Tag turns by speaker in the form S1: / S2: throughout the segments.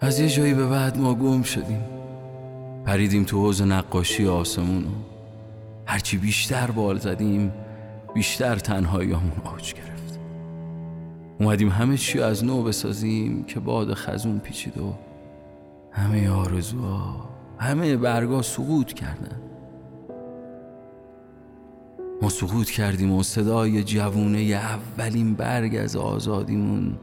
S1: از یه جایی به بعد ما گم شدیم. پریدیم تو حوز نقاشی آسمونو هرچی بیشتر بال زدیم بیشتر تنهاییامون آج گرفت اومدیم همه چی از نو بسازیم که باد خزون پیچید و همه آرزوها همه برگا سقوط کردن. ما سقوط کردیم و صدای جوونه اولین برگ از آزادیمون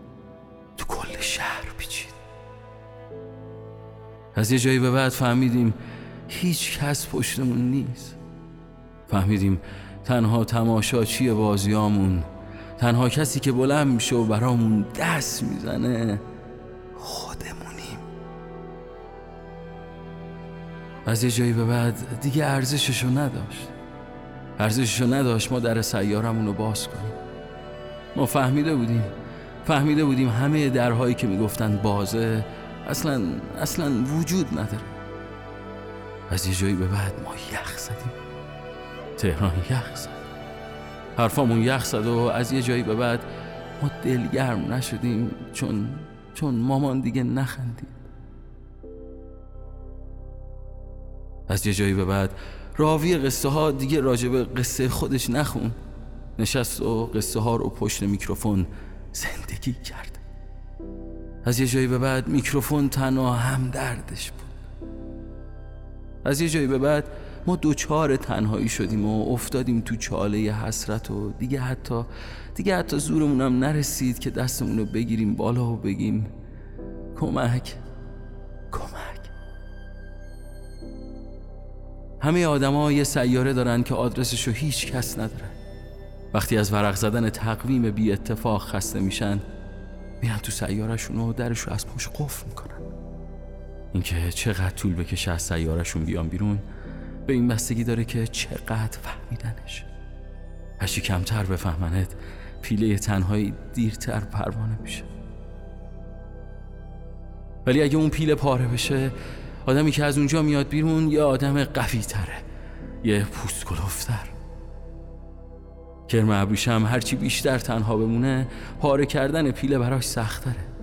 S1: از یه جایی به بعد فهمیدیم هیچ کس پشتمون نیست. فهمیدیم تنها تماشاچی بازیامون؟ تنها کسی که بلند میشه و برامون دست می‌زنه خودمونیم. از یه جایی به بعد دیگه ارزششو نداشت. ارزششو نداشت ما در سیارمون رو باز کنیم. ما فهمیده بودیم فهمیده بودیم همه درهایی که می‌گفتن بازه اصلا اصلا وجود نداره. از یه جایی به بعد ما یخ زدیم. تهران یخ زد. حرفامون یخ زد و از یه جایی به بعد ما دلگرم نشدیم چون چون مامان دیگه نخندید. از یه جایی به بعد راوی قصه ها دیگه راجب قصه خودش نخون. نشست و قصه ها رو پشت میکروفون زندگی کرد. از یه جایی به بعد میکروفون تنها هم دردش بود. از یه جایی به بعد ما دوچار تنهایی شدیم و افتادیم تو چاله حسرت و دیگه حتی دیگه حتی زورمونم نرسید که دستمون رو بگیریم بالا و بگیم کمک کمک. همه آدما یه سیاره دارن که آدرسشو هیچ کس نداره. وقتی از ورق زدن تقویم بی اتفاق خسته میشن میرن تو سیارشون و درشو از پشت قفل می‌کنن. اینکه چقدر طول بکشه از سیارشون بیان بیرون به این بستگی داره که چقدر فهمیدنش. هرچی کمتر بفهمنت پیله تنهایی دیرتر پروانه میشه. ولی اگه اون پیله پاره بشه آدمی که از اونجا میاد بیرون یه آدم قوی تره یه پوست کلوفتر کرم ابریشم هرچی بیشتر تنها بمونه پاره کردن پیله براش سختره.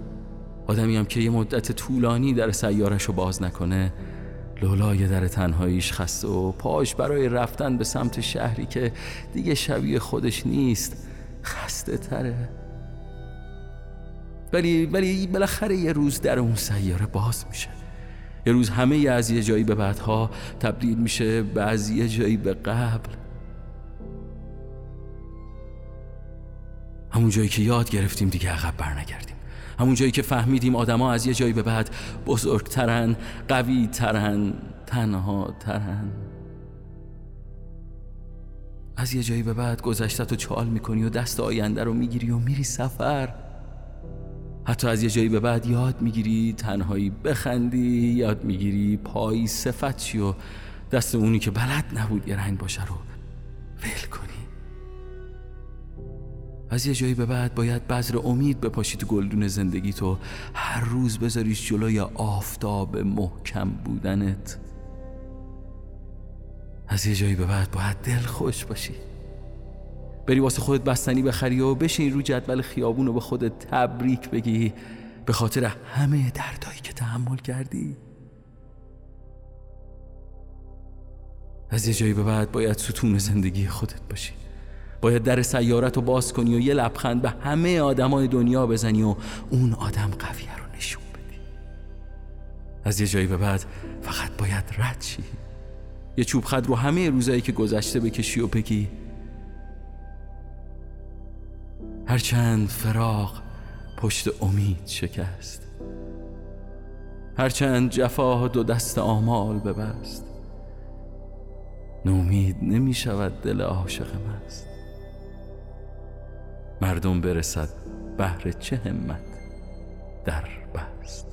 S1: آدمی هم که یه مدت طولانی در سیارش رو باز نکنه لولای در تنهاییش خسته و پاش برای رفتن به سمت شهری که دیگه شبیه خودش نیست خسته تره. ولی ولی بالاخره یه روز در اون سیاره باز میشه. یه روز همه از یه جایی به بعدها تبدیل میشه به از یه جایی به قبل. همون جایی که یاد گرفتیم دیگه عقب برنگردیم. همون جایی که فهمیدیم آدما از یه جایی به بعد بزرگترن قوی ترن تنها ترن از یه جایی به بعد گذشته تو چال می‌کنی و دست آینده رو می‌گیری و میری سفر. حتی از یه جایی به بعد یاد می‌گیری تنهایی بخندی یاد می‌گیری پایی صفت و دست اونی که بلد نبود یه رنگ باشه رو از یه جایی به بعد باید بذر امید بپاشی تو گلدون زندگی تو. هر روز بذاریش جلوی آفتاب محکم بودنت. از یه جایی به بعد باید دل خوش باشی. بری واسه خودت بستنی بخری و بشین رو جدول خیابون و به خودت تبریک بگی. به خاطر همه دردایی که تحمل کردی. از یه جایی به بعد باید ستون زندگی خودت باشی. باید در سیارت رو باز کنی و یه لبخند به همه آدمای دنیا بزنی و اون آدم قویه رو نشون بدی. از یه جایی به بعد فقط باید رد شی. یه چوب خد رو همه روزایی که گذشته بکشی و بگی هرچند فراق پشت امید شکست. هرچند جفا دو دست آمال ببست. نومید نمی شود دل عاشق مست. مردم برسد بهر چه همت در بست.